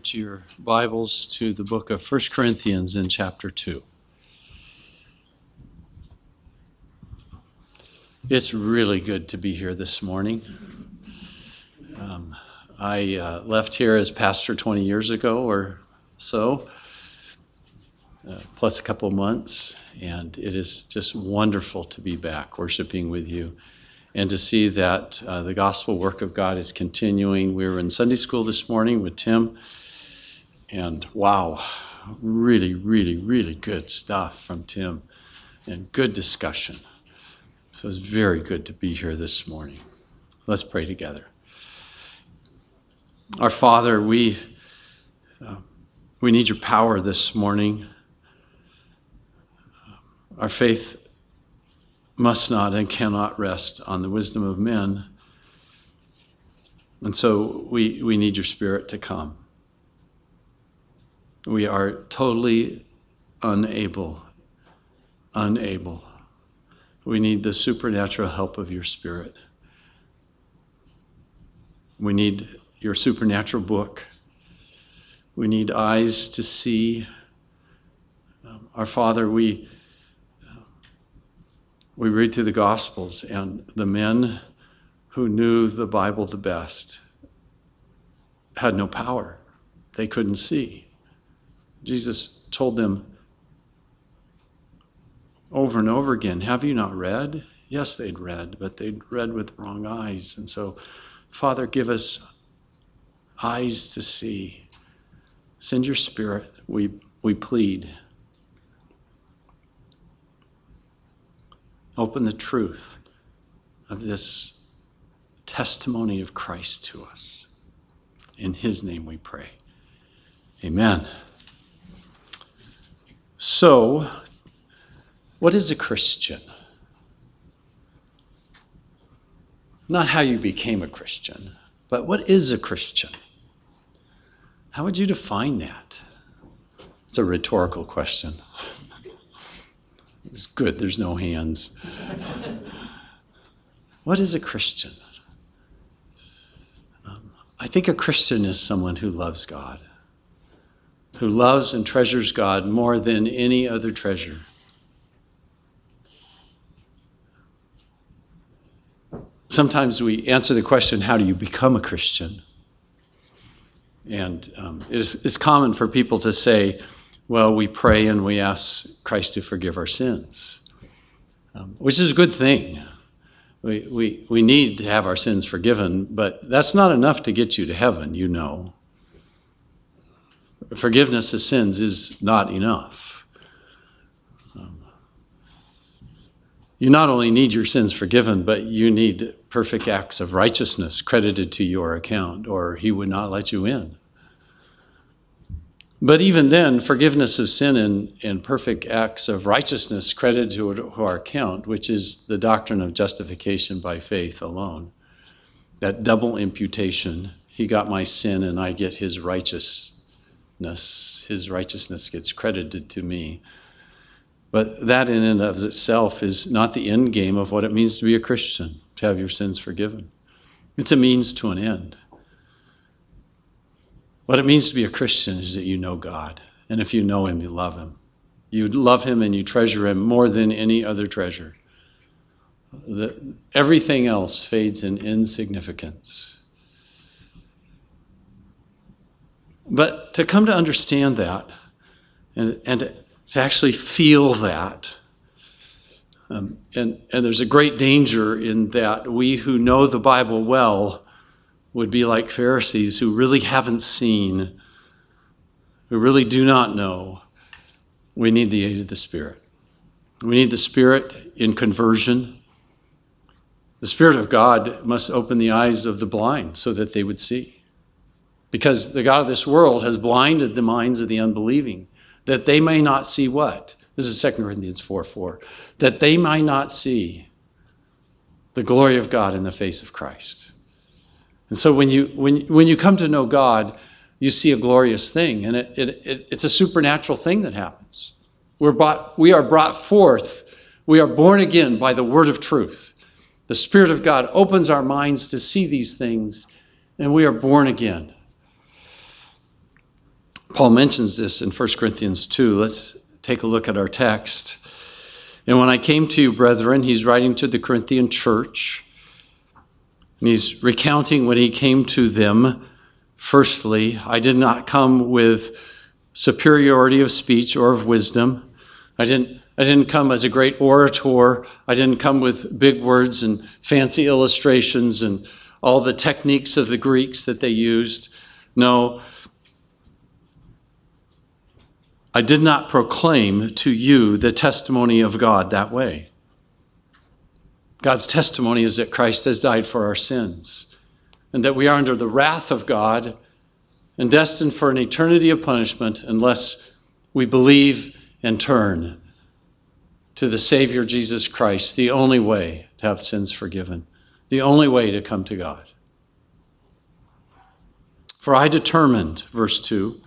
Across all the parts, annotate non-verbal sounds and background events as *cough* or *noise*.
to your Bibles to the book of 1 Corinthians in chapter 2. It's really good to be here this morning. Um, I uh, left here as pastor 20 years ago or so, uh, plus a couple months, and it is just wonderful to be back worshiping with you and to see that uh, the gospel work of God is continuing. We were in Sunday school this morning with Tim and wow, really, really, really good stuff from Tim and good discussion. So it's very good to be here this morning. Let's pray together. Our Father, we, uh, we need your power this morning. Our faith must not and cannot rest on the wisdom of men. And so we, we need your Spirit to come. We are totally unable, unable. We need the supernatural help of your Spirit. We need your supernatural book. We need eyes to see. Um, our Father, we, uh, we read through the Gospels, and the men who knew the Bible the best had no power, they couldn't see. Jesus told them over and over again, Have you not read? Yes, they'd read, but they'd read with wrong eyes. And so, Father, give us eyes to see. Send your spirit, we, we plead. Open the truth of this testimony of Christ to us. In his name we pray. Amen. So, what is a Christian? Not how you became a Christian, but what is a Christian? How would you define that? It's a rhetorical question. It's good, there's no hands. what is a Christian? Um, I think a Christian is someone who loves God who loves and treasures God more than any other treasure. Sometimes we answer the question, How do you become a Christian? And um, it's, it's common for people to say, Well, we pray and we ask Christ to forgive our sins, um, which is a good thing. We, we, we need to have our sins forgiven, but that's not enough to get you to heaven, you know forgiveness of sins is not enough. Um, you not only need your sins forgiven, but you need perfect acts of righteousness credited to your account, or He would not let you in. But even then, forgiveness of sin and, and perfect acts of righteousness credited to, our account, which is the doctrine of justification by faith alone, that double imputation. He got my sin and I get his his righteousness gets credited to me. But that in and of itself is not the end game of what it means to be a Christian, to have your sins forgiven. It's a means to an end. What it means to be a Christian is that you know God. And if you know Him, you love Him. You love Him and you treasure Him more than any other treasure. The, everything else fades in insignificance. But to come to understand that and, and to, actually feel that, um, and, and there's a great danger in that we who know the Bible well would be like Pharisees who really haven't seen, who really do not know. We need the aid of the Spirit. We need the Spirit in conversion. The Spirit of God must open the eyes of the blind so that they would see because the God of this world has blinded the minds of the unbelieving, that they may not see what? This is 2 Corinthians 4 4. That they might not see the glory of God in the face of Christ. And so when you, when, when you come to know God, you see a glorious thing, and it, it, it, it's a supernatural thing that happens. We're brought, we are brought forth, we are born again by the word of truth. The Spirit of God opens our minds to see these things, and we are born again. Paul mentions this in 1 Corinthians 2. Let's take a look at our text. And when I came to you, brethren, he's writing to the Corinthian church. And he's recounting when he came to them. Firstly, I did not come with superiority of speech or of wisdom. I didn't, I didn't come as a great orator. I didn't come with big words and fancy illustrations and all the techniques of the Greeks that they used. No, I did not proclaim to you the testimony of God that way. God's testimony is that Christ has died for our sins and that we are under the wrath of God and destined for an eternity of punishment unless we believe and turn to the Savior Jesus Christ, the only way to have sins forgiven, the only way to come to God. For I determined, verse 2,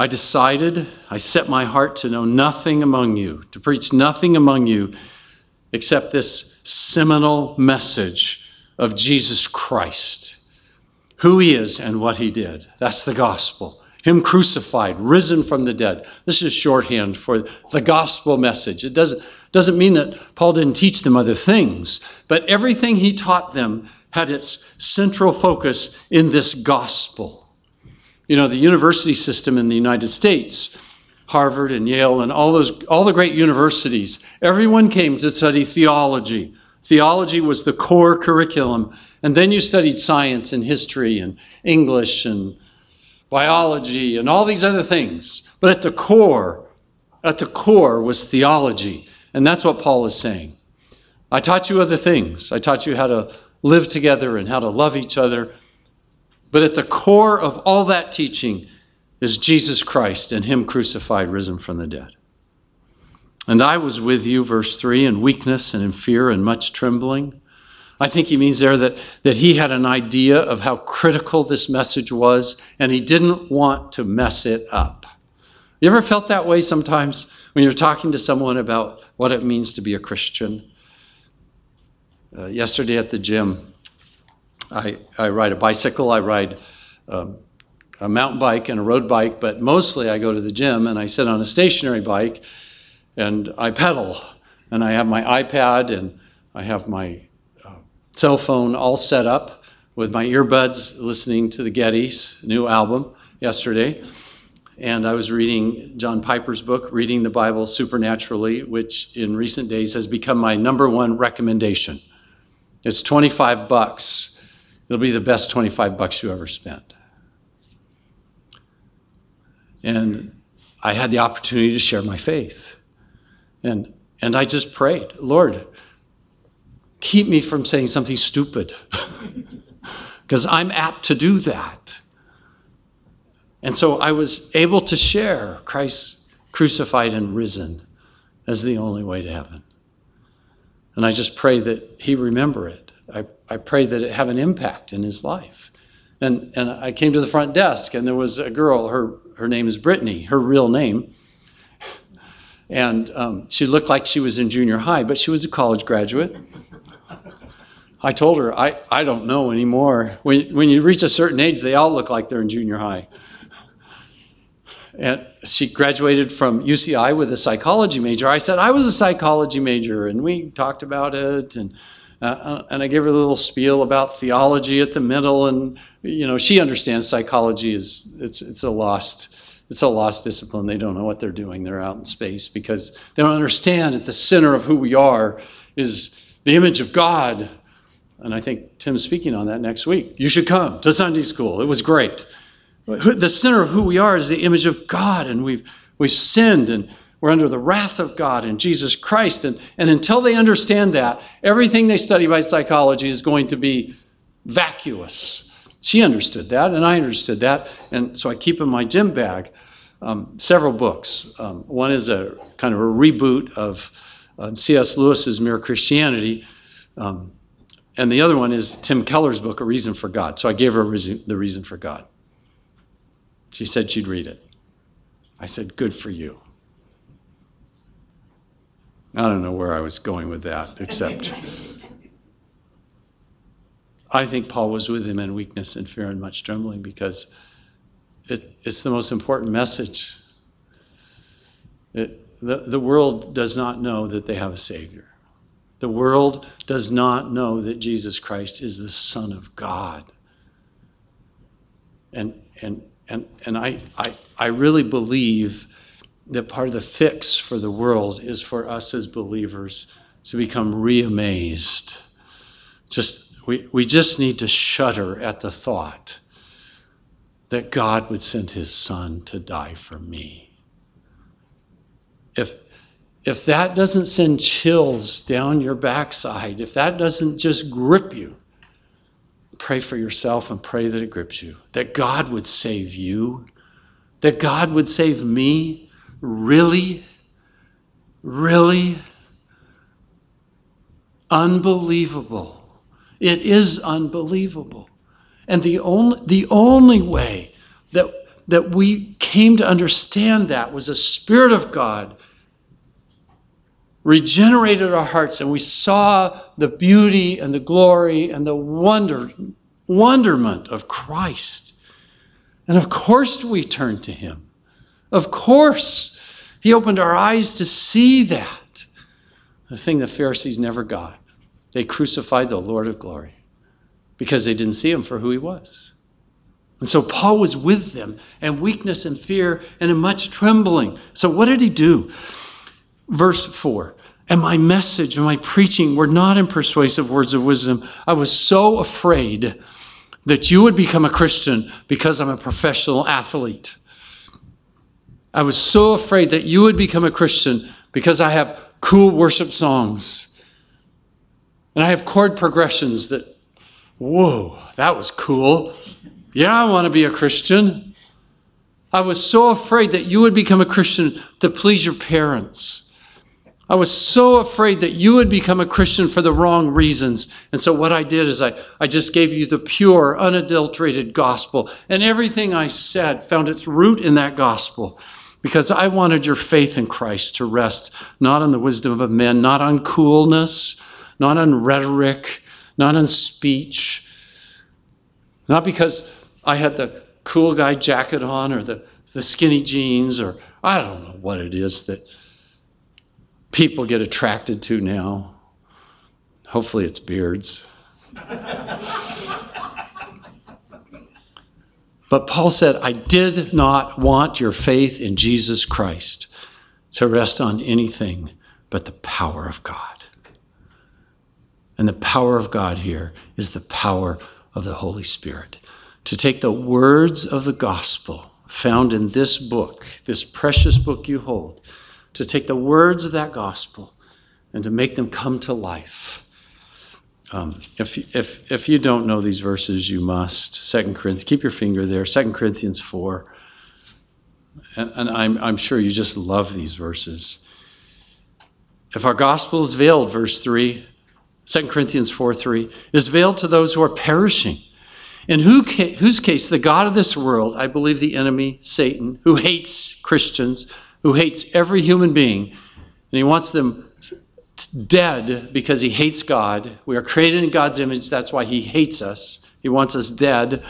I decided, I set my heart to know nothing among you, to preach nothing among you except this seminal message of Jesus Christ, who he is and what he did. That's the gospel. Him crucified, risen from the dead. This is shorthand for the gospel message. It doesn't, doesn't mean that Paul didn't teach them other things, but everything he taught them had its central focus in this gospel. You know, the university system in the United States, Harvard and Yale and all those all the great universities, everyone came to study theology. Theology was the core curriculum. And then you studied science and history and English and biology and all these other things. But at the core, at the core was theology. And that's what Paul is saying. I taught you other things. I taught you how to live together and how to love each other. But at the core of all that teaching is Jesus Christ and Him crucified, risen from the dead. And I was with you, verse 3, in weakness and in fear and much trembling. I think he means there that, that he had an idea of how critical this message was, and he didn't want to mess it up. You ever felt that way sometimes when you're talking to someone about what it means to be a Christian? Uh, yesterday at the gym, I, I ride a bicycle, I ride um, a mountain bike and a road bike, but mostly I go to the gym and I sit on a stationary bike and I pedal. And I have my iPad and I have my uh, cell phone all set up with my earbuds listening to the Gettys' new album yesterday. And I was reading John Piper's book, Reading the Bible Supernaturally, which in recent days has become my number one recommendation. It's 25 bucks It'll be the best 25 bucks you ever spent. And I had the opportunity to share my faith. And, and I just prayed, Lord, keep me from saying something stupid, *laughs* because I'm apt to do that. And so I was able to share Christ crucified and risen as the only way to heaven. And I just pray that he remember it I, I prayed that it have an impact in his life. And, and I came to the front desk, and there was a girl, her, her name is Brittany, her real name. And um, she looked like she was in junior high, but she was a college graduate. I told her, I, I don't know anymore. When, when you reach a certain age, they all look like they're in junior high. And she graduated from UCI with a psychology major. I said, I was a psychology major, and we talked about it. And uh, uh, and I gave her a little spiel about theology at the middle, and you know she understands psychology is it's it's a lost it's a lost discipline. They don't know what they're doing. They're out in space because they don't understand at the center of who we are is the image of God. And I think Tim's speaking on that next week. You should come to Sunday school. It was great. The center of who we are is the image of God, and we've we've sinned and we're under the wrath of God in Jesus Christ. And, and until they understand that, everything they study by psychology is going to be vacuous. She understood that, and I understood that. And so I keep in my gym bag um, several books. Um, one is a kind of a reboot of um, C.S. Lewis's Mere Christianity. Um, and the other one is Tim Keller's book, A Reason for God. So I gave her reason, The Reason for God. She said she'd read it. I said, Good for you. I don't know where I was going with that, except I think Paul was with him in weakness and fear and much trembling because it, it's the most important message. It, the, the world does not know that they have a Savior. The world does not know that Jesus Christ is the Son of God. And, and, and, and I, I, I really believe that part of the fix for the world is for us as believers to become reamazed. Just, we, we just need to shudder at the thought that God would send his son to die for me. If, if that doesn't send chills down your backside, if that doesn't just grip you, pray for yourself and pray that it grips you. That God would save you, that God would save me Really? Really? Unbelievable. It is unbelievable. And the only, the only way that, that we came to understand that was the Spirit of God regenerated our hearts and we saw the beauty and the glory and the wonder, wonderment of Christ. And of course we turned to Him. Of course, he opened our eyes to see that. The thing the Pharisees never got. They crucified the Lord of glory because they didn't see him for who he was. And so Paul was with them in weakness and fear and in much trembling. So what did he do? Verse 4 And my message and my preaching were not in persuasive words of wisdom. I was so afraid that you would become a Christian because I'm a professional athlete. I was so afraid that you would become a Christian because I have cool worship songs. And I have chord progressions that, whoa, that was cool. Yeah, I want to be a Christian. I was so afraid that you would become a Christian to please your parents. I was so afraid that you would become a Christian for the wrong reasons. And so what I did is I, I just gave you the pure, unadulterated gospel. And everything I said found its root in that gospel because I wanted your faith in Christ to rest not on the wisdom of men, not on coolness, not on rhetoric, not on speech, not because I had the cool guy jacket on or the, the skinny jeans or I don't know what it is that people get attracted to now. Hopefully, it's beards. *laughs* But Paul said, I did not want your faith in Jesus Christ to rest on anything but the power of God. And the power of God here is the power of the Holy Spirit. To take the words of the gospel found in this book, this precious book you hold, to take the words of that gospel and to make them come to life um, if, if, if you don't know these verses, you must. Second Corinthians, keep your finger there. Second Corinthians 4. And, and I'm, I'm sure you just love these verses. If our gospel is veiled, verse 3, 2 Corinthians 4 3, is veiled to those who are perishing. In who ca- whose case, the God of this world, I believe the enemy, Satan, who hates Christians, who hates every human being, and he wants them dead because he hates God. We are created in God's image. That's why he hates us. He wants us dead.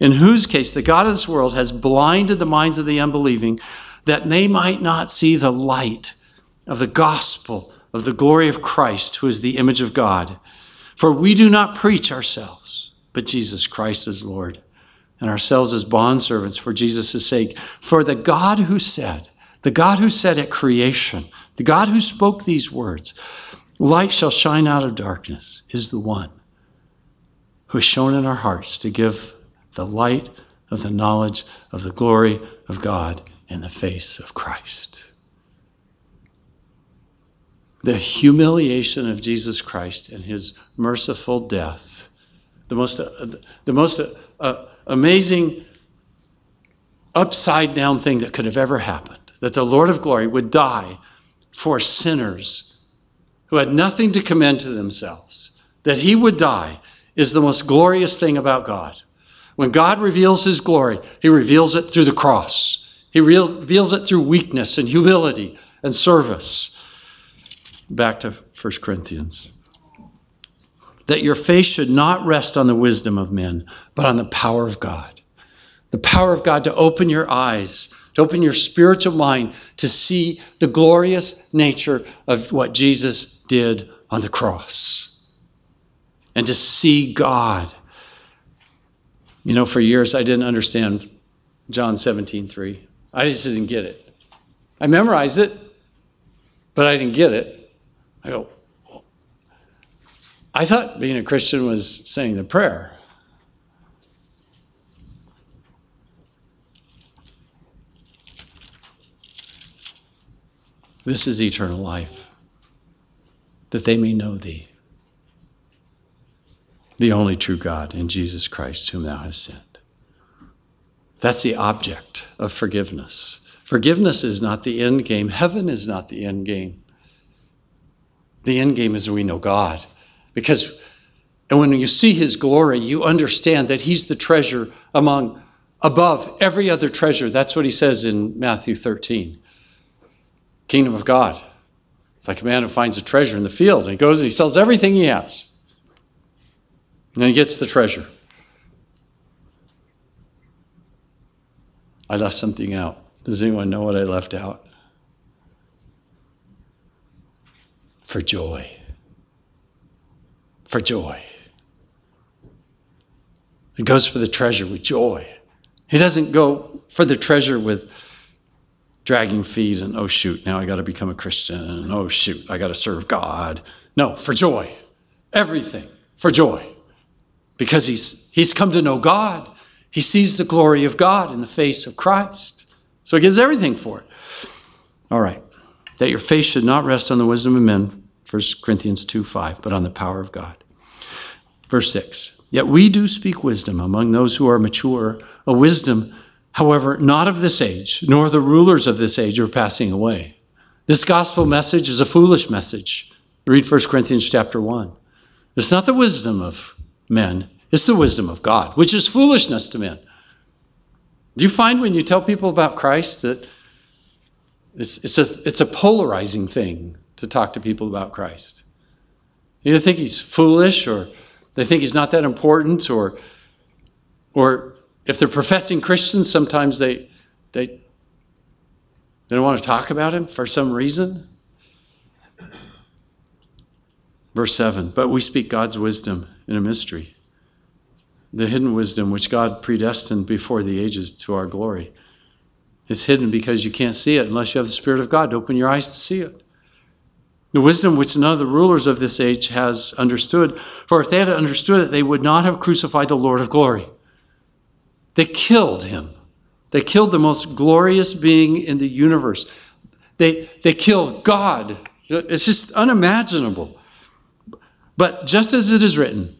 In whose case, the God of this world has blinded the minds of the unbelieving that they might not see the light of the gospel of the glory of Christ, who is the image of God. For we do not preach ourselves, but Jesus Christ is Lord, and ourselves as bondservants for Jesus' sake. For the God who said, the God who said at creation, the God who spoke these words, light shall shine out of darkness, is the one who has shone in our hearts to give the light of the knowledge of the glory of God in the face of Christ. The humiliation of Jesus Christ and his merciful death, the most, the most uh, amazing upside down thing that could have ever happened, that the Lord of glory would die for sinners who had nothing to commend to themselves. That he would die is the most glorious thing about God. When God reveals his glory, he reveals it through the cross. He reveals it through weakness and humility and service. Back to 1 Corinthians. That your faith should not rest on the wisdom of men, but on the power of God. the power of God to open your eyes, to open your spiritual mind to see the glorious nature of what Jesus did on the cross and to see God. You know, for years I didn't understand John 17, 3. I just didn't get it. I memorized it, but I didn't get it. I go, I thought being a Christian was saying the prayer. This is eternal life, that they may know thee, the only true God, in Jesus Christ, whom thou hast sent. That's the object of forgiveness. Forgiveness is not the end game. Heaven is not the end game. The end game is we know God. Because and when you see his glory, you understand that he's the treasure among above every other treasure. That's what he says in Matthew 13. Kingdom of God. It's like a man who finds a treasure in the field and he goes and he sells everything he has. And then he gets the treasure. I left something out. Does anyone know what I left out? For joy. For joy. He goes for the treasure with joy. He doesn't go for the treasure with dragging feet and, oh, shoot, now I got to become a Christian. And, oh, shoot, I got to serve God. No, for joy. Everything for joy. Because he's, he's come to know God. He sees the glory of God in the face of Christ. So he gives everything for it. All right. That your faith should not rest on the wisdom of men, 1 Corinthians 2 5, but on the power of God. Verse 6 Yet we do speak wisdom among those who are mature, a wisdom, however, not of this age, nor the rulers of this age are passing away. This gospel message is a foolish message. Read 1 Corinthians chapter 1. It's not the wisdom of men, it's the wisdom of God, which is foolishness to men. Do you find when you tell people about Christ that it's, it's, a, it's a polarizing thing to talk to people about Christ? You think he's foolish or they think he's not that important or, or if they're professing Christians, sometimes they, they, they don't want to talk about him for some reason. Verse 7 But we speak God's wisdom in a mystery the hidden wisdom which God predestined before the ages to our glory. It's hidden because you can't see it unless you have the Spirit of God to open your eyes to see it. The wisdom which none of the rulers of this age has understood, for if they had understood it, they would not have crucified the Lord of glory. They killed him. They killed the most glorious being in the universe. They, they killed God. It's just unimaginable. But just as it is written,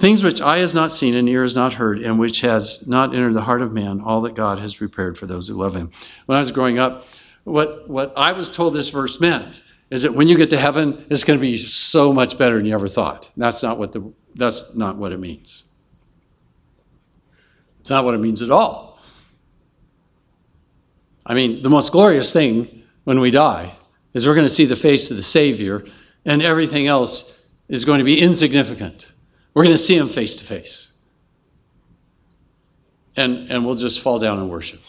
Things which eye has not seen and ear has not heard, and which has not entered the heart of man, all that God has prepared for those who love him. When I was growing up, what, what I was told this verse meant is that when you get to heaven, it's going to be so much better than you ever thought. That's not what, the, that's not what it means. It's not what it means at all. I mean, the most glorious thing when we die is we're going to see the face of the Savior, and everything else is going to be insignificant. We're going to see him face to face. And, and we'll just fall down and worship.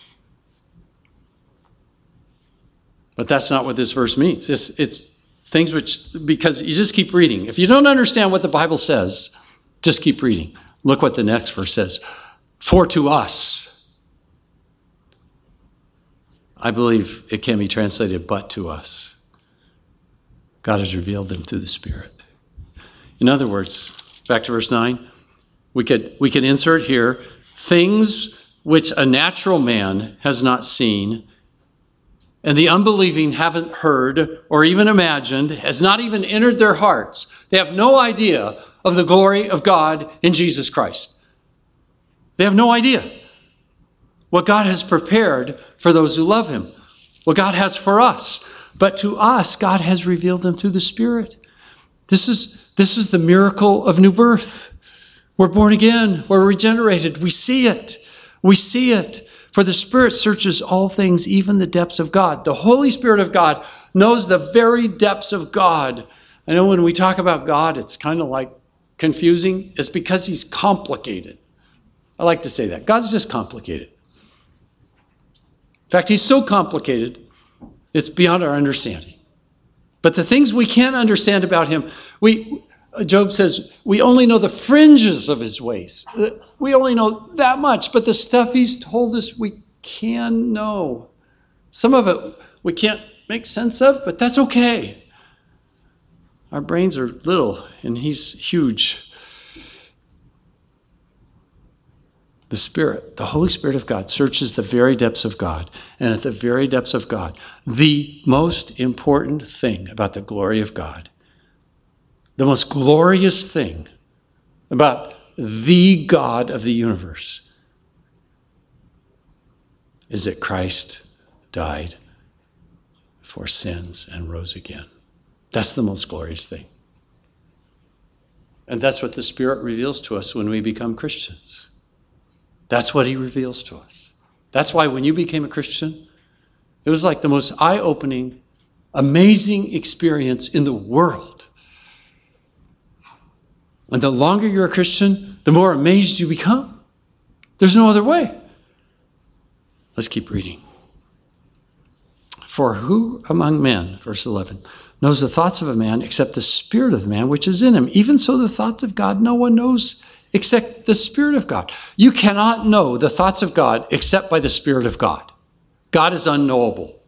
But that's not what this verse means. It's, it's things which, because you just keep reading. If you don't understand what the Bible says, just keep reading. Look what the next verse says. For to us, I believe it can be translated, but to us. God has revealed them through the Spirit. In other words, Back to verse 9. We could, we could insert here things which a natural man has not seen, and the unbelieving haven't heard or even imagined, has not even entered their hearts. They have no idea of the glory of God in Jesus Christ. They have no idea what God has prepared for those who love Him, what God has for us. But to us, God has revealed them through the Spirit. This is this is the miracle of new birth. We're born again, we're regenerated. We see it. We see it. For the Spirit searches all things, even the depths of God. The Holy Spirit of God knows the very depths of God. I know when we talk about God, it's kind of like confusing. It's because He's complicated. I like to say that. God's just complicated. In fact, He's so complicated, it's beyond our understanding. But the things we can't understand about Him, we, Job says, we only know the fringes of His ways. We only know that much, but the stuff He's told us we can know. Some of it we can't make sense of, but that's okay. Our brains are little, and He's huge. The Spirit, the Holy Spirit of God, searches the very depths of God. And at the very depths of God, the most important thing about the glory of God, the most glorious thing about the God of the universe, is that Christ died for sins and rose again. That's the most glorious thing. And that's what the Spirit reveals to us when we become Christians. That's what he reveals to us. That's why when you became a Christian, it was like the most eye opening, amazing experience in the world. And the longer you're a Christian, the more amazed you become. There's no other way. Let's keep reading. For who among men, verse 11, knows the thoughts of a man except the spirit of the man which is in him? Even so, the thoughts of God no one knows except the Spirit of God. You cannot know the thoughts of God except by the Spirit of God. God is unknowable.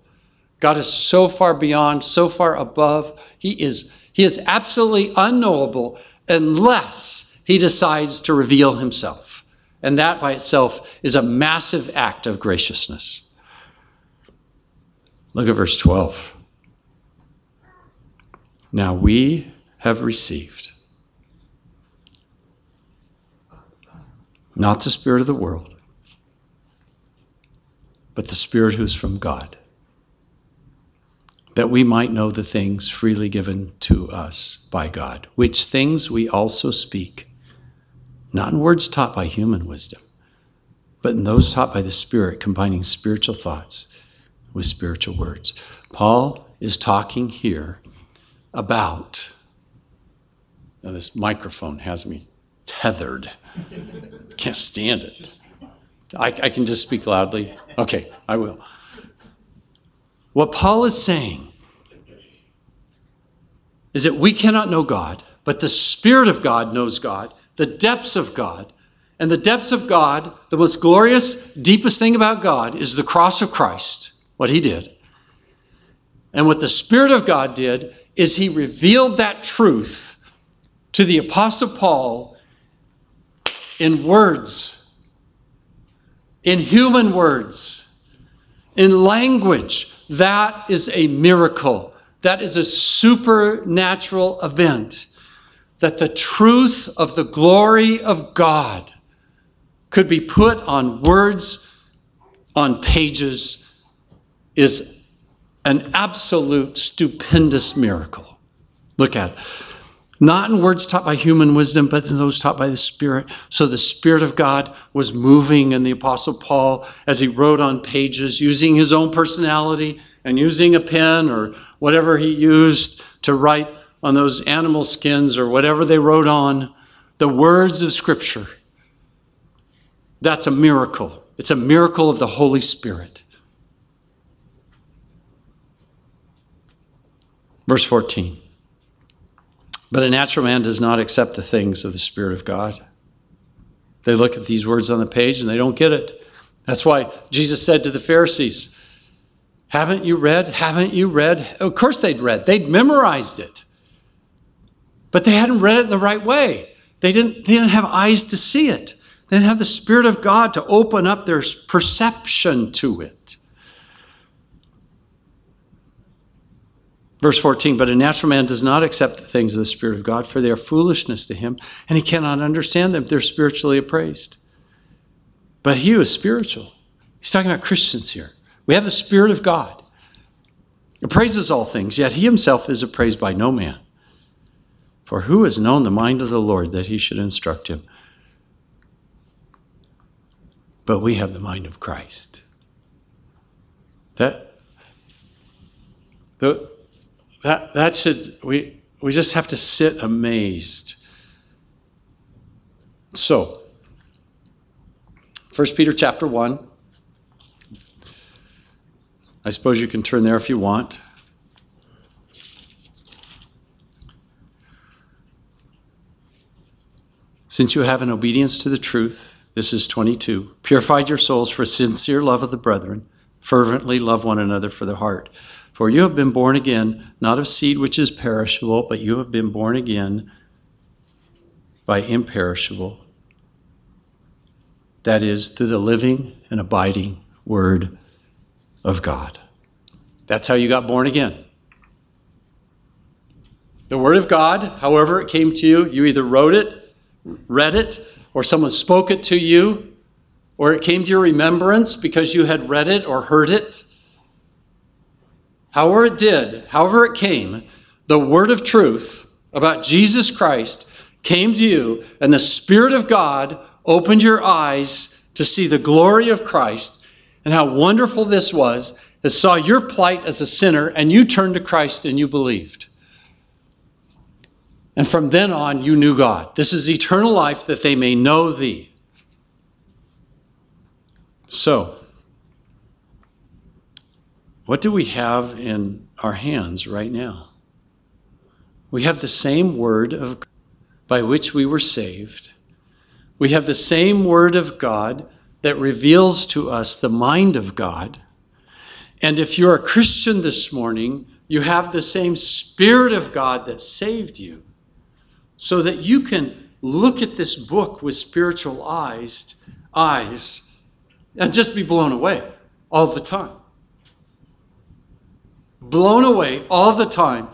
God is so far beyond, so far above. He is, he is absolutely unknowable unless he decides to reveal himself. And that by itself is a massive act of graciousness. Look at verse 12. Now we have received not the spirit of the world, but the spirit who's from God, that we might know the things freely given to us by God, which things we also speak, not in words taught by human wisdom, but in those taught by the Spirit, combining spiritual thoughts with spiritual words. Paul is talking here about, now this microphone has me tethered can't stand it. I, I can just speak loudly. Okay, I will. What Paul is saying is that we cannot know God, but the Spirit of God knows God, the depths of God. And the depths of God, the most glorious, deepest thing about God is the cross of Christ, what he did. And what the Spirit of God did is he revealed that truth to the Apostle Paul in words, in human words, in language. That is a miracle. That is a supernatural event. That the truth of the glory of God could be put on words, on pages, is an absolute stupendous miracle. Look at it not in words taught by human wisdom, but in those taught by the Spirit. So the Spirit of God was moving in the Apostle Paul as he wrote on pages, using his own personality and using a pen or whatever he used to write on those animal skins or whatever they wrote on, the words of Scripture. That's a miracle. It's a miracle of the Holy Spirit. Verse 14. But a natural man does not accept the things of the Spirit of God. They look at these words on the page and they don't get it. That's why Jesus said to the Pharisees, Haven't you read? Haven't you read? Of course they'd read, they'd memorized it. But they hadn't read it in the right way. They didn't, they didn't have eyes to see it. They didn't have the Spirit of God to open up their perception to it. Verse 14, but a natural man does not accept the things of the Spirit of God, for they are foolishness to him, and he cannot understand them. They're spiritually appraised. But he was spiritual. He's talking about Christians here. We have the Spirit of God. Appraises all things, yet he himself is appraised by no man. For who has known the mind of the Lord that he should instruct him? But we have the mind of Christ. That the that, that should, we, we just have to sit amazed. So, 1 Peter chapter 1. I suppose you can turn there if you want. Since you have an obedience to the truth, this is 22, purified your souls for sincere love of the brethren, fervently love one another for the heart. For you have been born again, not of seed which is perishable, but you have been born again by imperishable. That is, through the living and abiding Word of God. That's how you got born again. The Word of God, however it came to you, you either wrote it, read it, or someone spoke it to you, or it came to your remembrance because you had read it or heard it. However, it did, however, it came, the Word of truth about Jesus Christ came to you, and the Spirit of God opened your eyes to see the glory of Christ and how wonderful this was that saw your plight as a sinner and you turned to Christ and you believed. And from then on, you knew God. This is eternal life that they may know thee. So, what do we have in our hands right now? We have the same word of by which we were saved. We have the same word of God that reveals to us the mind of God. And if you're a Christian this morning, you have the same Spirit of God that saved you, so that you can look at this book with spiritual eyes, eyes, and just be blown away all the time. Blown away all the time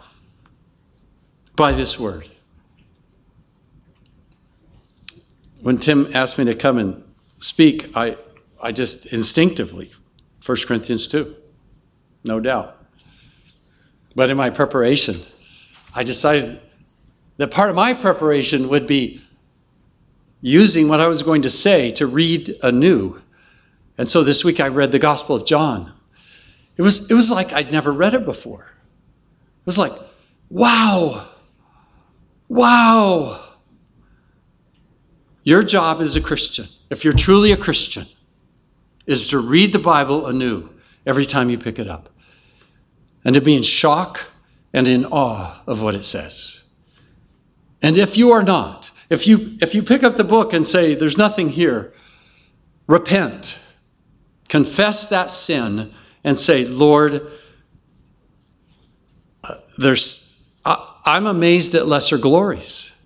by this word. When Tim asked me to come and speak, I, I just instinctively, 1 Corinthians 2 no doubt. But in my preparation, I decided that part of my preparation would be using what I was going to say to read anew. And so this week I read the Gospel of John. It was, it was like I'd never read it before. It was like, wow, wow. Your job as a Christian, if you're truly a Christian, is to read the Bible anew every time you pick it up. And to be in shock and in awe of what it says. And if you are not, if you if you pick up the book and say there's nothing here, repent. Confess that sin and say, "Lord, uh, there's I, I'm amazed at lesser glories."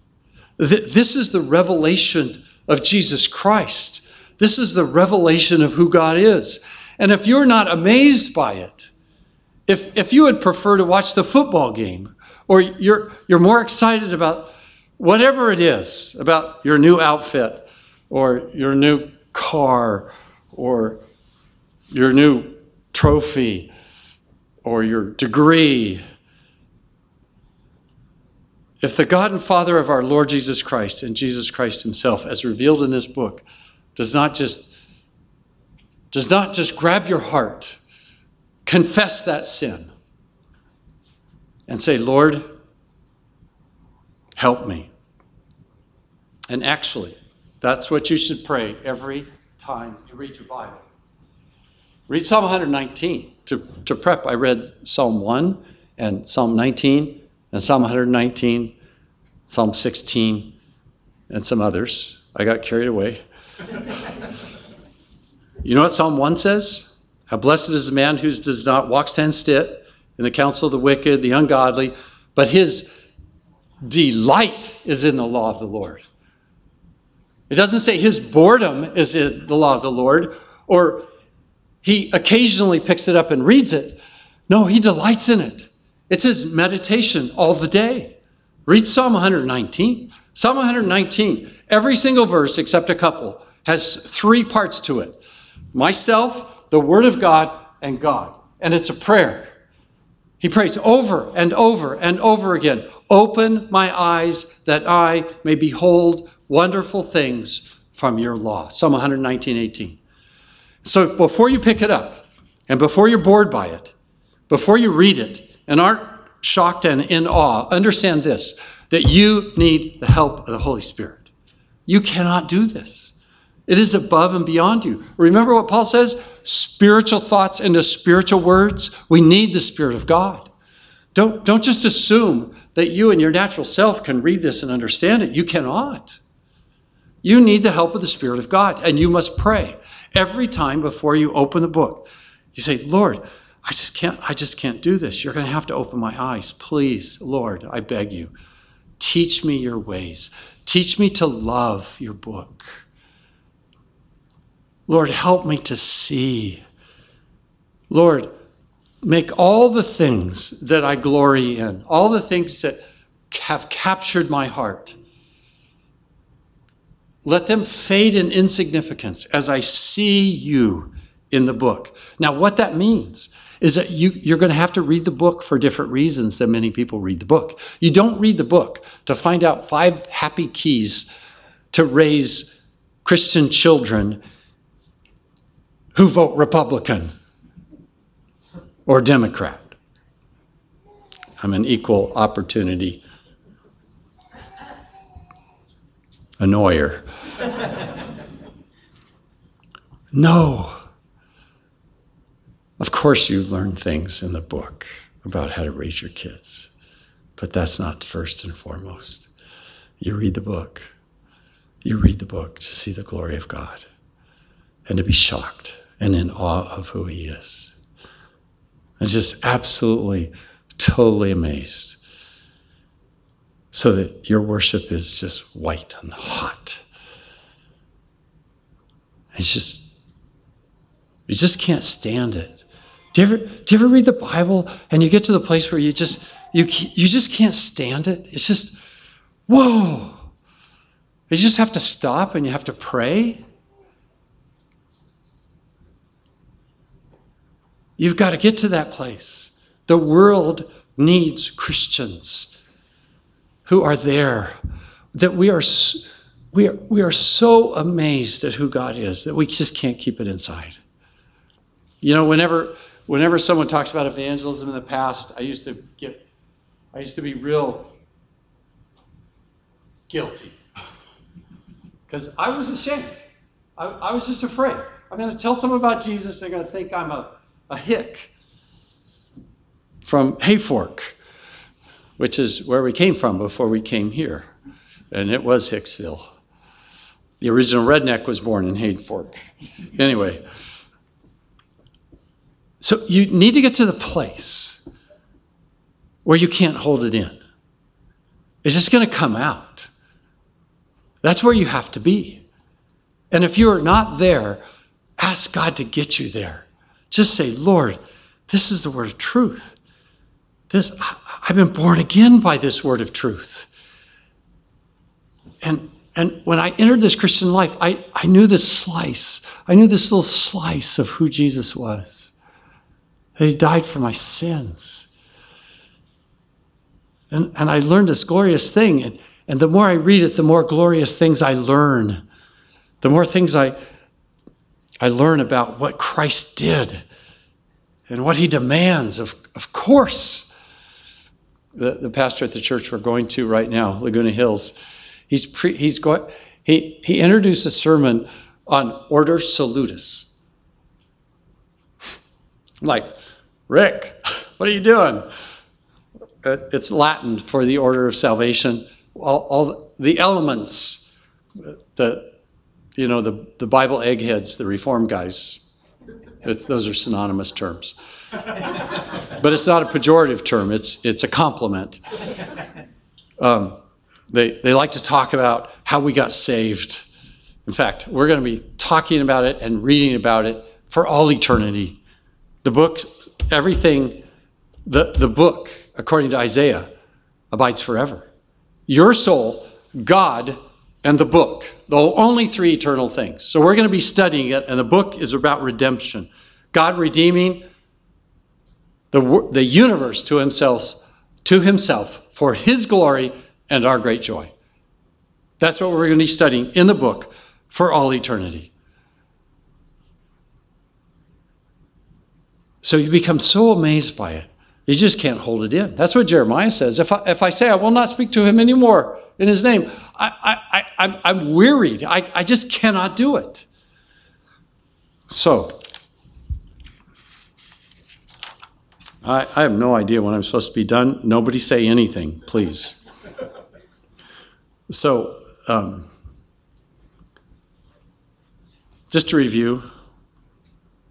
This is the revelation of Jesus Christ. This is the revelation of who God is. And if you're not amazed by it, if, if you would prefer to watch the football game, or you're, you're more excited about whatever it is, about your new outfit, or your new car, or your new trophy, or your degree, if the God and Father of our Lord Jesus Christ and Jesus Christ himself, as revealed in this book, does not just does not just grab your heart, confess that sin, and say, Lord, help me. And actually, that's what you should pray every time you read your Bible. Read Psalm 119. To, to prep, I read Psalm 1 and Psalm 19 and Psalm 119, Psalm 16, and some others. I got carried away. *laughs* You know what Psalm 1 says? How blessed is the man who does not walk, stand, sit in the counsel of the wicked, the ungodly, but his delight is in the law of the Lord. It doesn't say his boredom is in the law of the Lord, or he occasionally picks it up and reads it. No, he delights in it. It's his meditation all the day. Read Psalm 119. Psalm 119, every single verse except a couple, has three parts to it myself, the Word of God, and God. And it's a prayer. He prays over and over and over again Open my eyes that I may behold wonderful things from your law. Psalm 119, 18. So before you pick it up, and before you're bored by it, before you read it and aren't shocked and in awe, understand this that you need the help of the Holy Spirit. You cannot do this. It is above and beyond you. Remember what Paul says? Spiritual thoughts into spiritual words. We need the Spirit of God. Don't, don't just assume that you and your natural self can read this and understand it. You cannot. You need the help of the Spirit of God, and you must pray every time before you open the book. You say, Lord, I just can't, I just can't do this. You're going to have to open my eyes. Please, Lord, I beg you. Teach me your ways. Teach me to love your book. Lord, help me to see. Lord, make all the things that I glory in, all the things that have captured my heart, let them fade in insignificance as I see you in the book. Now, what that means is that you, you're going to have to read the book for different reasons than many people read the book. You don't read the book to find out five happy keys to raise Christian children who vote Republican or Democrat. I'm an equal opportunity annoyer. no. Of course, you learn things in the book about how to raise your kids, but that's not first and foremost. You read the book. You read the book to see the glory of God and to be shocked and in awe of who He is. And just absolutely, totally amazed. So that your worship is just white and hot. It's just, you just can't stand it. Do you ever, do you ever read the Bible and you get to the place where you just, you, you just can't stand it? It's just, whoa. You just have to stop and you have to pray You've got to get to that place. The world needs Christians who are there, that we are, we are, we are so amazed at who God is that we just can't keep it inside. You know, whenever, whenever someone talks about evangelism in the past, I used to get, I used to be real guilty because I was ashamed. I, I was just afraid. I'm going to tell someone about Jesus. They're going to think I'm a a hick from Hayfork, which is where we came from before we came here. And it was Hicksville. The original redneck was born in Hayfork. Anyway, so you need to get to the place where you can't hold it in. It's just going to come out. That's where you have to be. And if you're not there, ask God to get you there. Just say, Lord, this is the word of truth. This, I've been born again by this word of truth. And, and when I entered this Christian life, I, I knew this slice. I knew this little slice of who Jesus was. That he died for my sins. And, and I learned this glorious thing. And, and the more I read it, the more glorious things I learn. The more things I, I learn about what Christ did and what he demands, of, of course. The, the pastor at the church we're going to right now, Laguna Hills, he's, pre, he's going, he, he introduced a sermon on ordo salutis. I'm like, Rick, what are you doing? It's Latin for the order of salvation. All, all the elements, the, you know, the, the Bible eggheads, the reform guys. It's, those are synonymous terms. But it's not a pejorative term, it's, it's a compliment. Um, they, they like to talk about how we got saved. In fact, we're going to be talking about it and reading about it for all eternity. The books, everything, the, the book, according to Isaiah, abides forever. Your soul, God, and the book, the only three eternal things. So we're going to be studying it, and the book is about redemption. God redeeming the, the universe to himself, to himself for his glory and our great joy. That's what we're going to be studying in the book for all eternity. So you become so amazed by it, you just can't hold it in. That's what Jeremiah says. If I, if I say I will not speak to him anymore in his name, I, I, I'm, I'm wearied. I, I just cannot do it. So, I, I have no idea when I'm supposed to be done. Nobody say anything, please. So, um, just to review,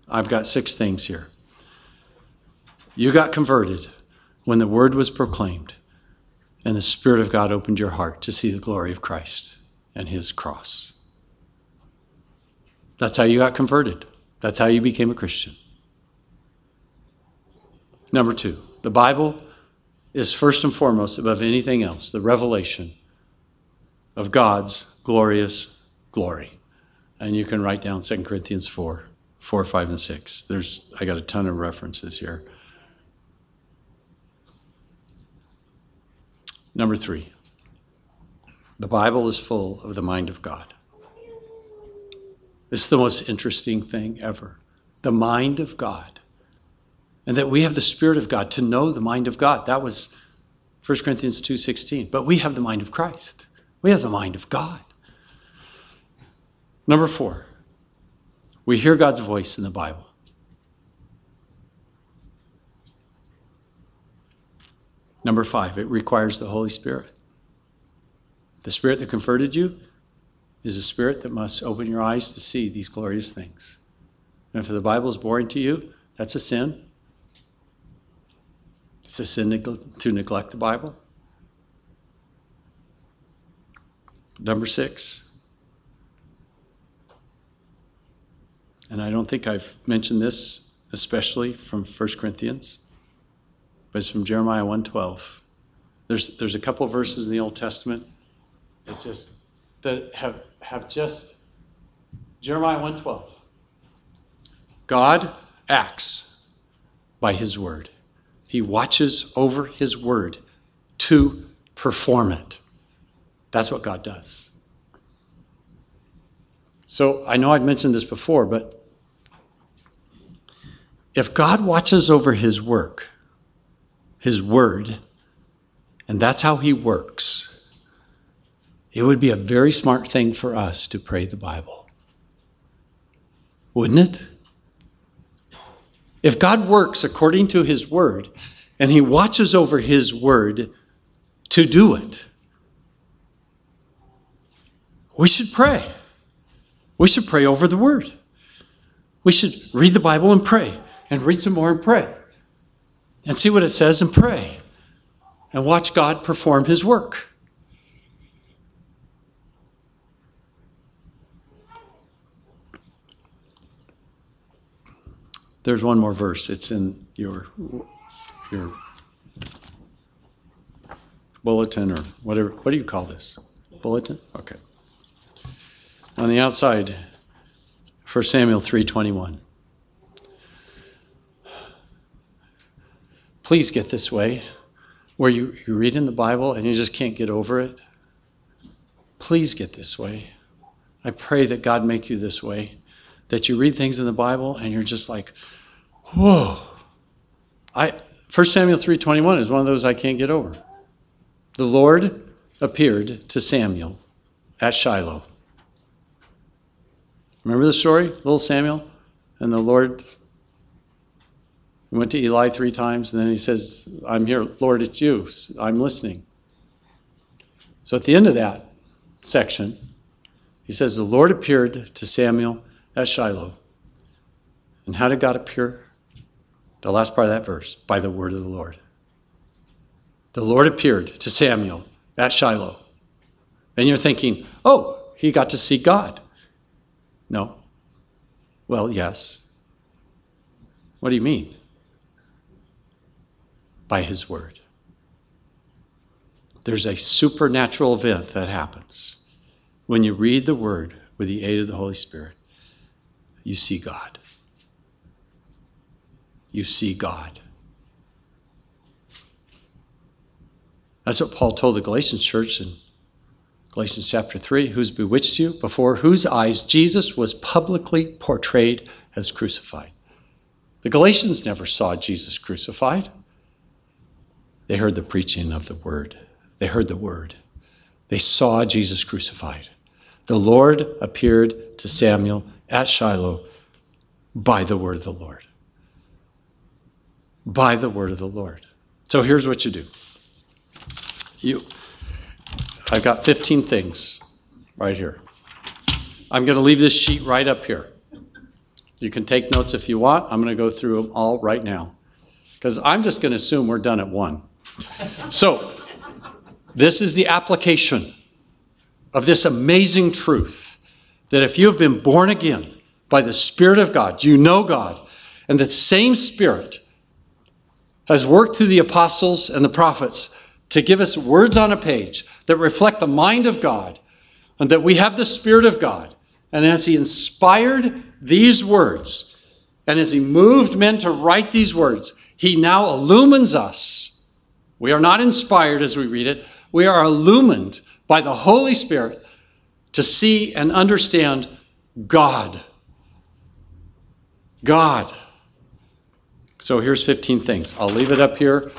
I've got six things here. You got converted when the word was proclaimed and the Spirit of God opened your heart to see the glory of Christ and his cross. That's how you got converted. That's how you became a Christian. Number two, the Bible is first and foremost, above anything else, the revelation of God's glorious glory. And you can write down 2 Corinthians 4, 4, 5, and 6. There's I got a ton of references here. Number three, the Bible is full of the mind of God. It's the most interesting thing ever. The mind of God. And that we have the Spirit of God to know the mind of God. That was 1 Corinthians 2.16. But we have the mind of Christ. We have the mind of God. Number four, we hear God's voice in the Bible. Number five, it requires the Holy Spirit. The Spirit that converted you is a spirit that must open your eyes to see these glorious things. And if the Bible is boring to you, that's a sin. It's a sin to neglect the Bible. Number six, and I don't think I've mentioned this, especially from 1 Corinthians, but it's from Jeremiah 112. There's, there's a couple verses in the Old Testament that just that have, have just Jeremiah 112. God acts by his word. He watches over his word to perform it. That's what God does. So I know I've mentioned this before, but if God watches over his work, his word, and that's how he works, it would be a very smart thing for us to pray the Bible. Wouldn't it? If God works according to his word and he watches over his word to do it, we should pray. We should pray over the word. We should read the Bible and pray, and read some more and pray, and see what it says and pray, and watch God perform his work. There's one more verse. It's in your your bulletin or whatever. What do you call this? Bulletin? Okay. On the outside, 1 Samuel 3:21. Please get this way, where you, you read in the Bible and you just can't get over it. Please get this way. I pray that God make you this way that you read things in the Bible and you're just like, whoa. I 1 Samuel 3:21 is one of those I can't get over. The Lord appeared to Samuel at Shiloh. Remember the story? Little Samuel? And the Lord went to Eli three times, and then he says, I'm here, Lord, it's you. I'm listening. So at the end of that section, he says, The Lord appeared to Samuel at Shiloh. And how did God appear? The last part of that verse by the word of the Lord. The Lord appeared to Samuel at Shiloh. And you're thinking, oh, he got to see God. No. Well, yes. What do you mean? By his word. There's a supernatural event that happens when you read the word with the aid of the Holy Spirit you see God. You see God. That's what Paul told the Galatians church in Galatians chapter 3 who's bewitched you, before whose eyes Jesus was publicly portrayed as crucified. The Galatians never saw Jesus crucified. They heard the preaching of the word, they heard the word, they saw Jesus crucified. The Lord appeared to Samuel at Shiloh by the word of the Lord. By the word of the Lord. So here's what you do. You I've got 15 things right here. I'm going to leave this sheet right up here. You can take notes if you want. I'm going to go through them all right now. Because I'm just going to assume we're done at one. So, this is the application of this amazing truth that if you have been born again by the Spirit of God, you know God, and the same Spirit has worked through the apostles and the prophets to give us words on a page that reflect the mind of God, and that we have the Spirit of God. And as He inspired these words, and as He moved men to write these words, He now illumines us. We are not inspired as we read it, we are illumined by the Holy Spirit to see and understand God. God. So here's 15 things. I'll leave it up here.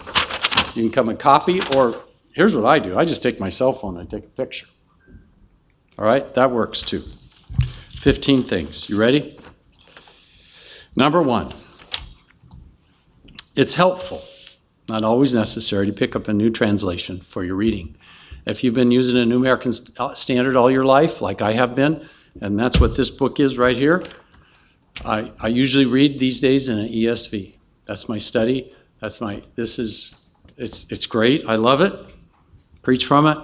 You can come and copy, or here's what I do I just take my cell phone and take a picture. All right, that works too. 15 things. You ready? Number one, it's helpful, not always necessary, to pick up a new translation for your reading. If you've been using a New American uh, Standard all your life, like I have been, and that's what this book is right here, I, I usually read these days in an ESV. That's my study. That's my, this is, it's, it's great. I love it. Preach from it.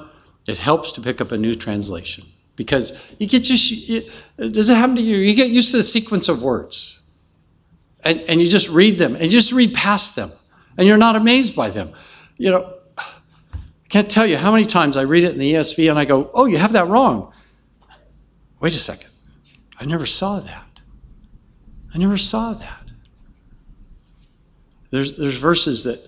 It helps to pick up a new translation because you get just, it, does it happen to you? You get used to the sequence of words and, and you just read them and you just read past them and you're not amazed by them. You know, can't tell you how many times I read it in the ESV and I go, oh, you have that wrong. Wait a second. I never saw that. I never saw that. There's, there's verses that,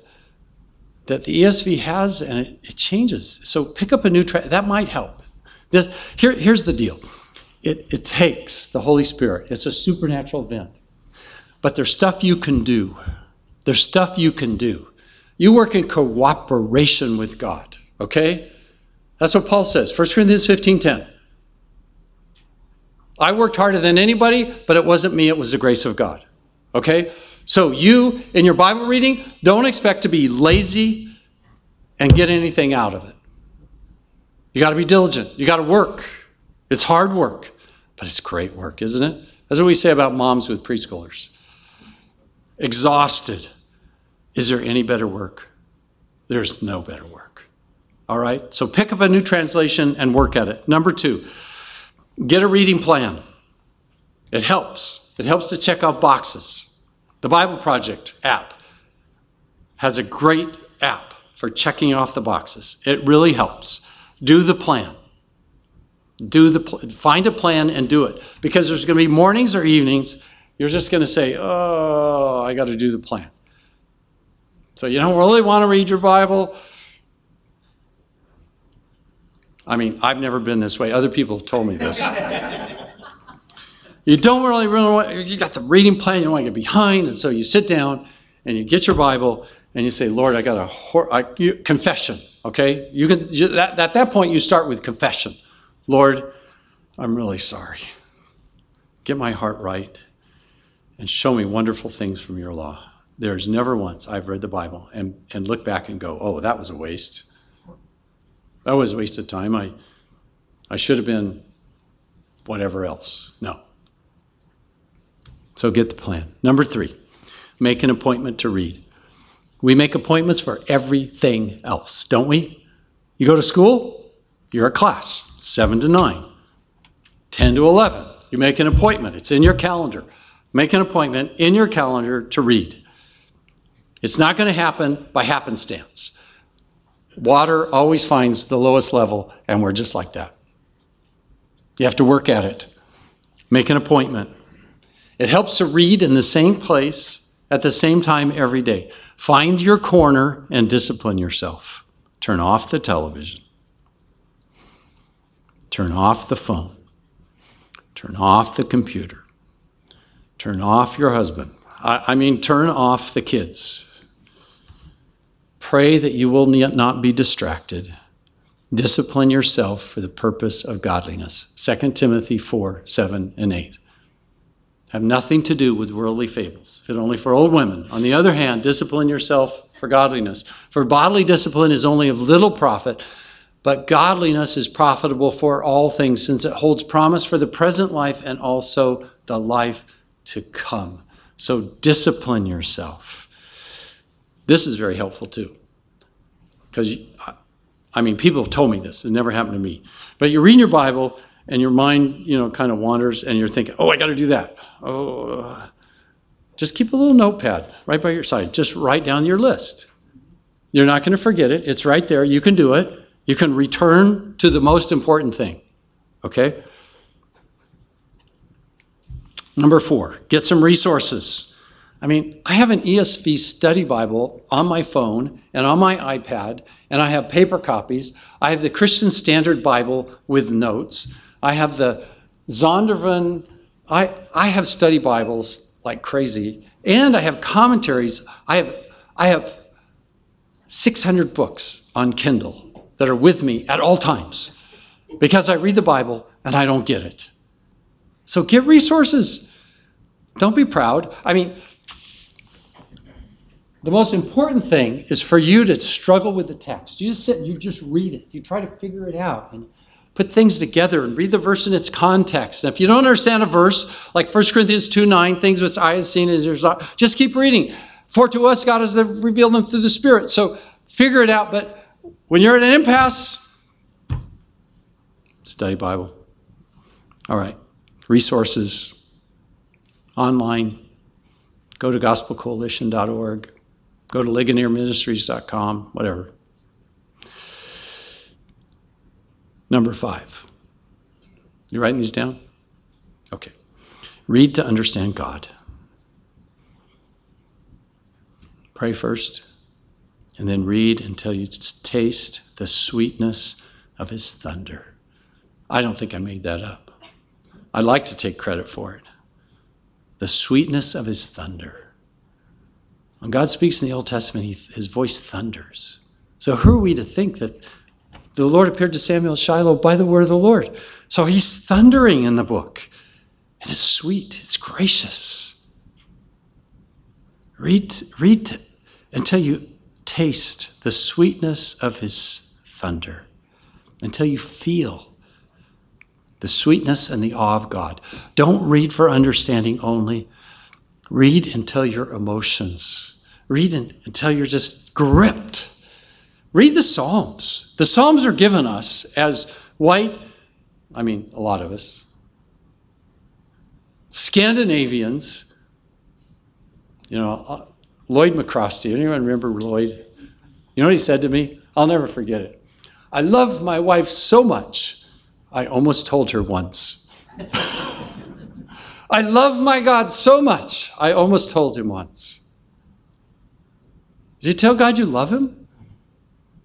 that the ESV has and it, it changes. So pick up a new, tra- that might help. This, here, here's the deal it, it takes the Holy Spirit, it's a supernatural event. But there's stuff you can do. There's stuff you can do. You work in cooperation with God, okay? That's what Paul says. 1 Corinthians 15:10. I worked harder than anybody, but it wasn't me, it was the grace of God. Okay? So you in your Bible reading, don't expect to be lazy and get anything out of it. You got to be diligent. You got to work. It's hard work, but it's great work, isn't it? That's what we say about moms with preschoolers. Exhausted is there any better work? There's no better work. All right? So pick up a new translation and work at it. Number two, get a reading plan. It helps. It helps to check off boxes. The Bible Project app has a great app for checking off the boxes. It really helps. Do the plan. Do the pl- find a plan and do it because there's going to be mornings or evenings you're just going to say, "Oh, I got to do the plan." So you don't really want to read your Bible? I mean, I've never been this way. Other people have told me this. you don't really, really want, you got the reading plan, you don't want to get behind, and so you sit down and you get your Bible and you say, Lord, I got a hor- I, you, confession, okay? You can, you, that, at that point, you start with confession. Lord, I'm really sorry. Get my heart right and show me wonderful things from your law. There's never once I've read the Bible and, and look back and go, oh, that was a waste. That was a waste of time. I, I should have been whatever else. No. So get the plan. Number three, make an appointment to read. We make appointments for everything else, don't we? You go to school, you're a class, 7 to 9, 10 to 11. You make an appointment, it's in your calendar. Make an appointment in your calendar to read. It's not going to happen by happenstance. Water always finds the lowest level, and we're just like that. You have to work at it, make an appointment. It helps to read in the same place at the same time every day. Find your corner and discipline yourself. Turn off the television, turn off the phone, turn off the computer, turn off your husband. I, I mean, turn off the kids Pray that you will not be distracted. Discipline yourself for the purpose of godliness. 2 Timothy 4 7 and 8. Have nothing to do with worldly fables, fit only for old women. On the other hand, discipline yourself for godliness. For bodily discipline is only of little profit, but godliness is profitable for all things, since it holds promise for the present life and also the life to come. So discipline yourself. This is very helpful too. Because, I mean, people have told me this, it never happened to me. But you're reading your Bible and your mind, you know, kind of wanders and you're thinking, oh, I got to do that. Oh, just keep a little notepad right by your side. Just write down your list. You're not going to forget it. It's right there. You can do it. You can return to the most important thing. Okay? Number four, get some resources. I mean, I have an ESV study Bible on my phone and on my iPad, and I have paper copies. I have the Christian Standard Bible with notes. I have the Zondervan. I, I have study Bibles like crazy, and I have commentaries. I have, I have 600 books on Kindle that are with me at all times because I read the Bible and I don't get it. So get resources. Don't be proud. I mean, the most important thing is for you to struggle with the text. You just sit and you just read it. You try to figure it out and put things together and read the verse in its context. And if you don't understand a verse, like 1 Corinthians 2 9, things which I have seen is there's not, just keep reading. For to us, God has revealed them through the Spirit. So figure it out. But when you're at an impasse, study Bible. All right. Resources online. Go to gospelcoalition.org. Go to ligonierministries.com, whatever. Number five. You writing these down? Okay. Read to understand God. Pray first, and then read until you taste the sweetness of His thunder. I don't think I made that up. I'd like to take credit for it. The sweetness of His thunder. When God speaks in the Old Testament, he, His voice thunders. So, who are we to think that the Lord appeared to Samuel Shiloh by the word of the Lord. So he's thundering in the book. And it's sweet, it's gracious. Read, read until you taste the sweetness of his thunder, until you feel the sweetness and the awe of God. Don't read for understanding only. Read until your emotions, read until you're just gripped Read the Psalms. The Psalms are given us as white, I mean, a lot of us, Scandinavians. You know, uh, Lloyd McCrosty, anyone remember Lloyd? You know what he said to me? I'll never forget it. I love my wife so much, I almost told her once. *laughs* I love my God so much, I almost told him once. Did you tell God you love him?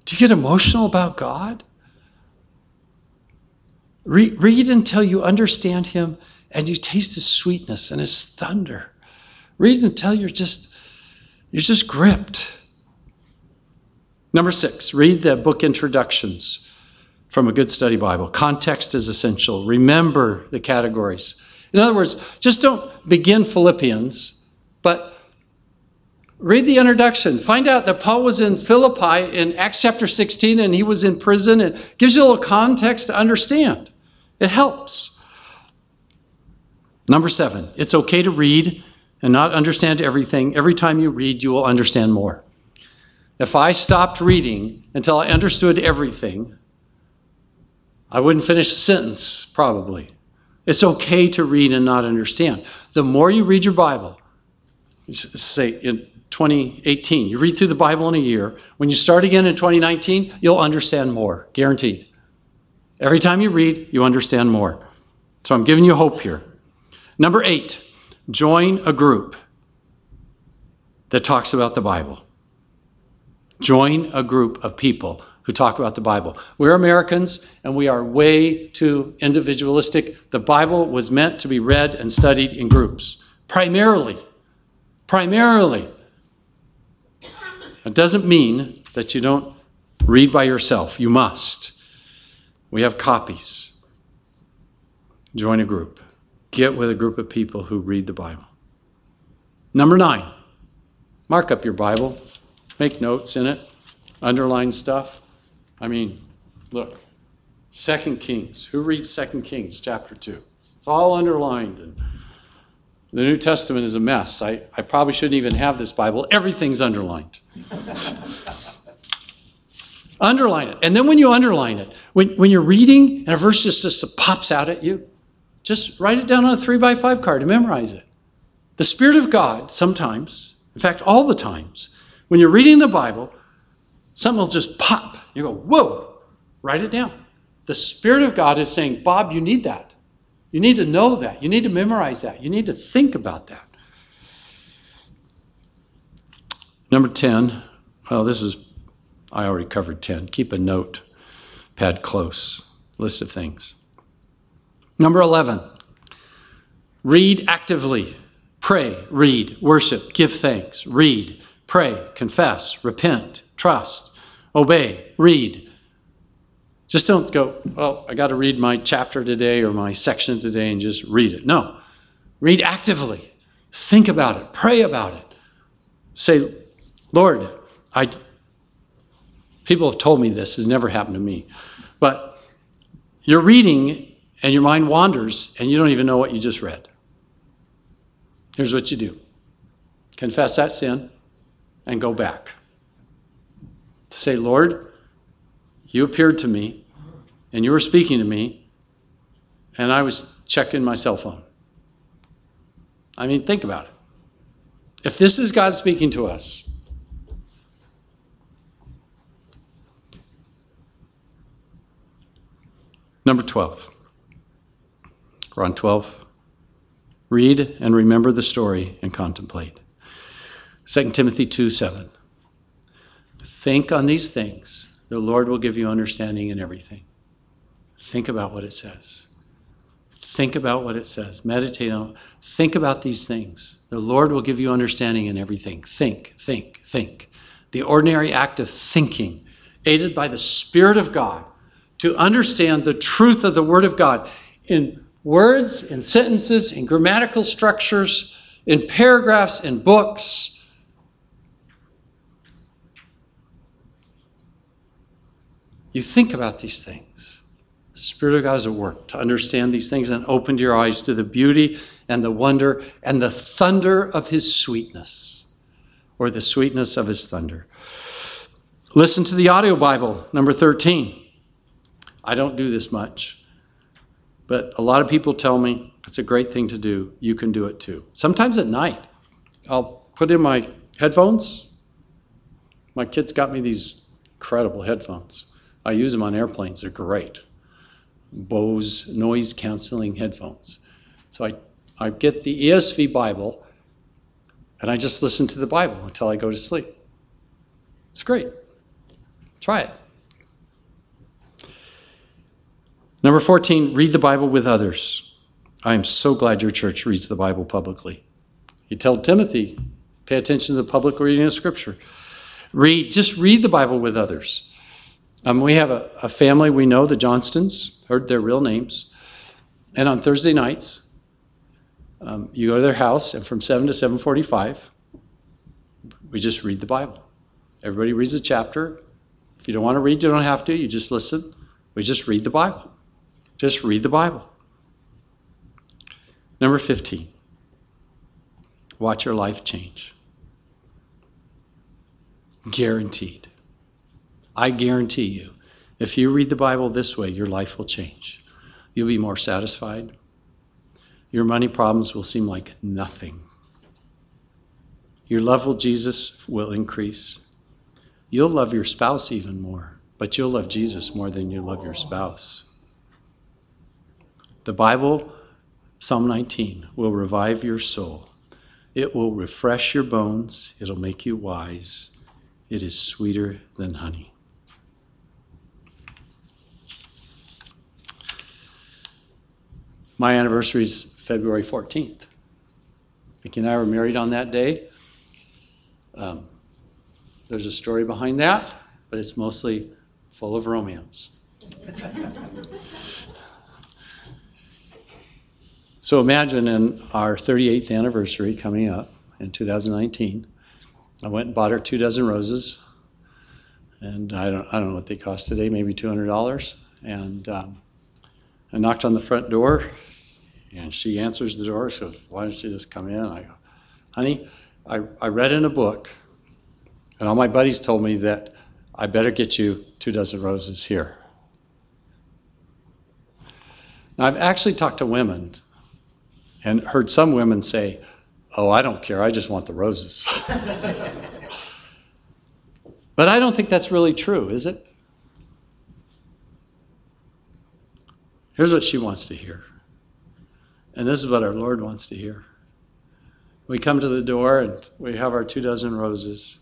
Do you get emotional about God? Read, read until you understand Him and you taste His sweetness and His thunder. Read until you're just you're just gripped. Number six, read the book introductions from a good study Bible. Context is essential. Remember the categories. In other words, just don't begin Philippians, but Read the introduction. Find out that Paul was in Philippi in Acts chapter 16 and he was in prison. It gives you a little context to understand. It helps. Number seven, it's okay to read and not understand everything. Every time you read, you will understand more. If I stopped reading until I understood everything, I wouldn't finish a sentence, probably. It's okay to read and not understand. The more you read your Bible, say in 2018. You read through the Bible in a year. When you start again in 2019, you'll understand more, guaranteed. Every time you read, you understand more. So I'm giving you hope here. Number eight, join a group that talks about the Bible. Join a group of people who talk about the Bible. We're Americans and we are way too individualistic. The Bible was meant to be read and studied in groups, primarily. Primarily. It doesn't mean that you don't read by yourself. You must. We have copies. Join a group. Get with a group of people who read the Bible. Number nine, mark up your Bible, make notes in it, underline stuff. I mean, look, Second Kings. Who reads Second Kings chapter 2? It's all underlined. And the New Testament is a mess. I, I probably shouldn't even have this Bible. Everything's underlined. *laughs* underline it. And then when you underline it, when, when you're reading and a verse just, just pops out at you, just write it down on a three by five card and memorize it. The Spirit of God, sometimes, in fact, all the times, when you're reading the Bible, something will just pop. You go, whoa, write it down. The Spirit of God is saying, Bob, you need that. You need to know that. You need to memorize that. You need to think about that. Number 10, well, this is, I already covered 10. Keep a note pad close, list of things. Number 11, read actively. Pray, read, worship, give thanks, read, pray, confess, repent, trust, obey, read. Just don't go, oh, I got to read my chapter today or my section today and just read it. No. Read actively. Think about it. Pray about it. Say, Lord, I people have told me this has never happened to me. But you're reading and your mind wanders and you don't even know what you just read. Here's what you do. Confess that sin and go back. Say, Lord, you appeared to me and you were speaking to me, and I was checking my cell phone. I mean, think about it. If this is God speaking to us, number 12. We're on 12. Read and remember the story and contemplate. 2 Timothy 2 7. Think on these things. The Lord will give you understanding in everything. Think about what it says. Think about what it says. Meditate on. Think about these things. The Lord will give you understanding in everything. Think, think, think. The ordinary act of thinking, aided by the Spirit of God, to understand the truth of the Word of God in words, in sentences, in grammatical structures, in paragraphs, in books you think about these things. The Spirit of God is at work to understand these things and open your eyes to the beauty and the wonder and the thunder of His sweetness, or the sweetness of His thunder. Listen to the audio Bible, number 13. I don't do this much, but a lot of people tell me it's a great thing to do. You can do it too. Sometimes at night, I'll put in my headphones. My kids got me these incredible headphones. I use them on airplanes, they're great. Bose noise canceling headphones. So I, I get the ESV Bible and I just listen to the Bible until I go to sleep. It's great. Try it. Number 14, read the Bible with others. I am so glad your church reads the Bible publicly. You tell Timothy, pay attention to the public reading of Scripture. Read, just read the Bible with others. Um, we have a, a, family we know, the Johnstons, heard their real names. And on Thursday nights, um, you go to their house, and from 7 to 7.45, we just read the Bible. Everybody reads a chapter. If you don't want to read, you don't have to. You just listen. We just read the Bible. Just read the Bible. Number 15, watch your life change. Guaranteed. I guarantee you, if you read the Bible this way, your life will change. You'll be more satisfied. Your money problems will seem like nothing. Your love with Jesus will increase. You'll love your spouse even more, but you'll love Jesus more than you love your spouse. The Bible, Psalm 19, will revive your soul. It will refresh your bones. It'll make you wise. It is sweeter than honey. My anniversary is February 14th. Vicky and I were married on that day. Um, there's a story behind that, but it's mostly full of romance. So imagine in our 38th anniversary coming up in 2019, I went and bought her two dozen roses, and I don't I don't know what they cost today, maybe $200. And um, I knocked on the front door, and she answers the door. She goes, "Why don't you just come in?" I go, "Honey, I, I read in a book, and all my buddies told me that I better get you two dozen roses here." Now I've actually talked to women and heard some women say, Oh, I don't care, I just want the roses. *laughs* but I don't think that's really true, is it? Here's what she wants to hear. And this is what our Lord wants to hear. We come to the door and we have our two dozen roses.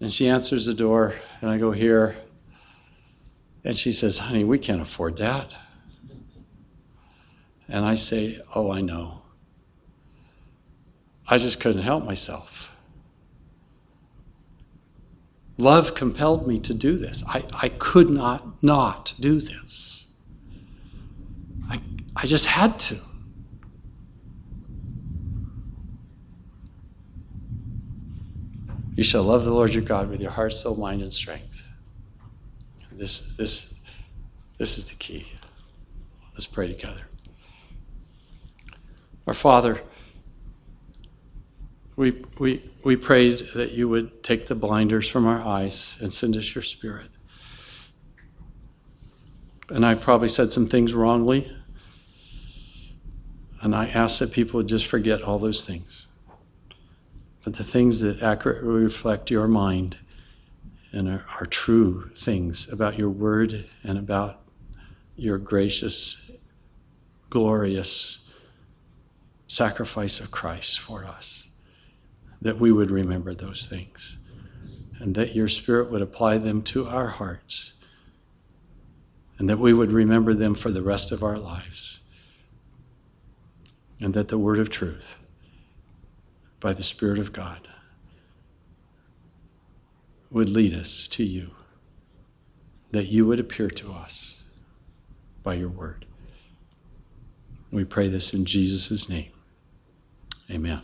And she answers the door, and I go here. And she says, Honey, we can't afford that. And I say, Oh, I know. I just couldn't help myself. Love compelled me to do this. I, I could not not do this. I, just had to. You shall love the Lord your God with your heart, soul, mind, and strength. This, this, this is the key. Let's pray together. Our Father, we, we, we prayed that you would take the blinders from our eyes and send us your Spirit. And I probably said some things wrongly. And I ask that people would just forget all those things. But the things that accurately reflect your mind and are, are true things about your word and about your gracious, glorious sacrifice of Christ for us, that we would remember those things. And that your Spirit would apply them to our hearts. And that we would remember them for the rest of our lives and that the word of truth by the Spirit of God would lead us to you, that you would appear to us by your word. We pray this in Jesus' name. Amen.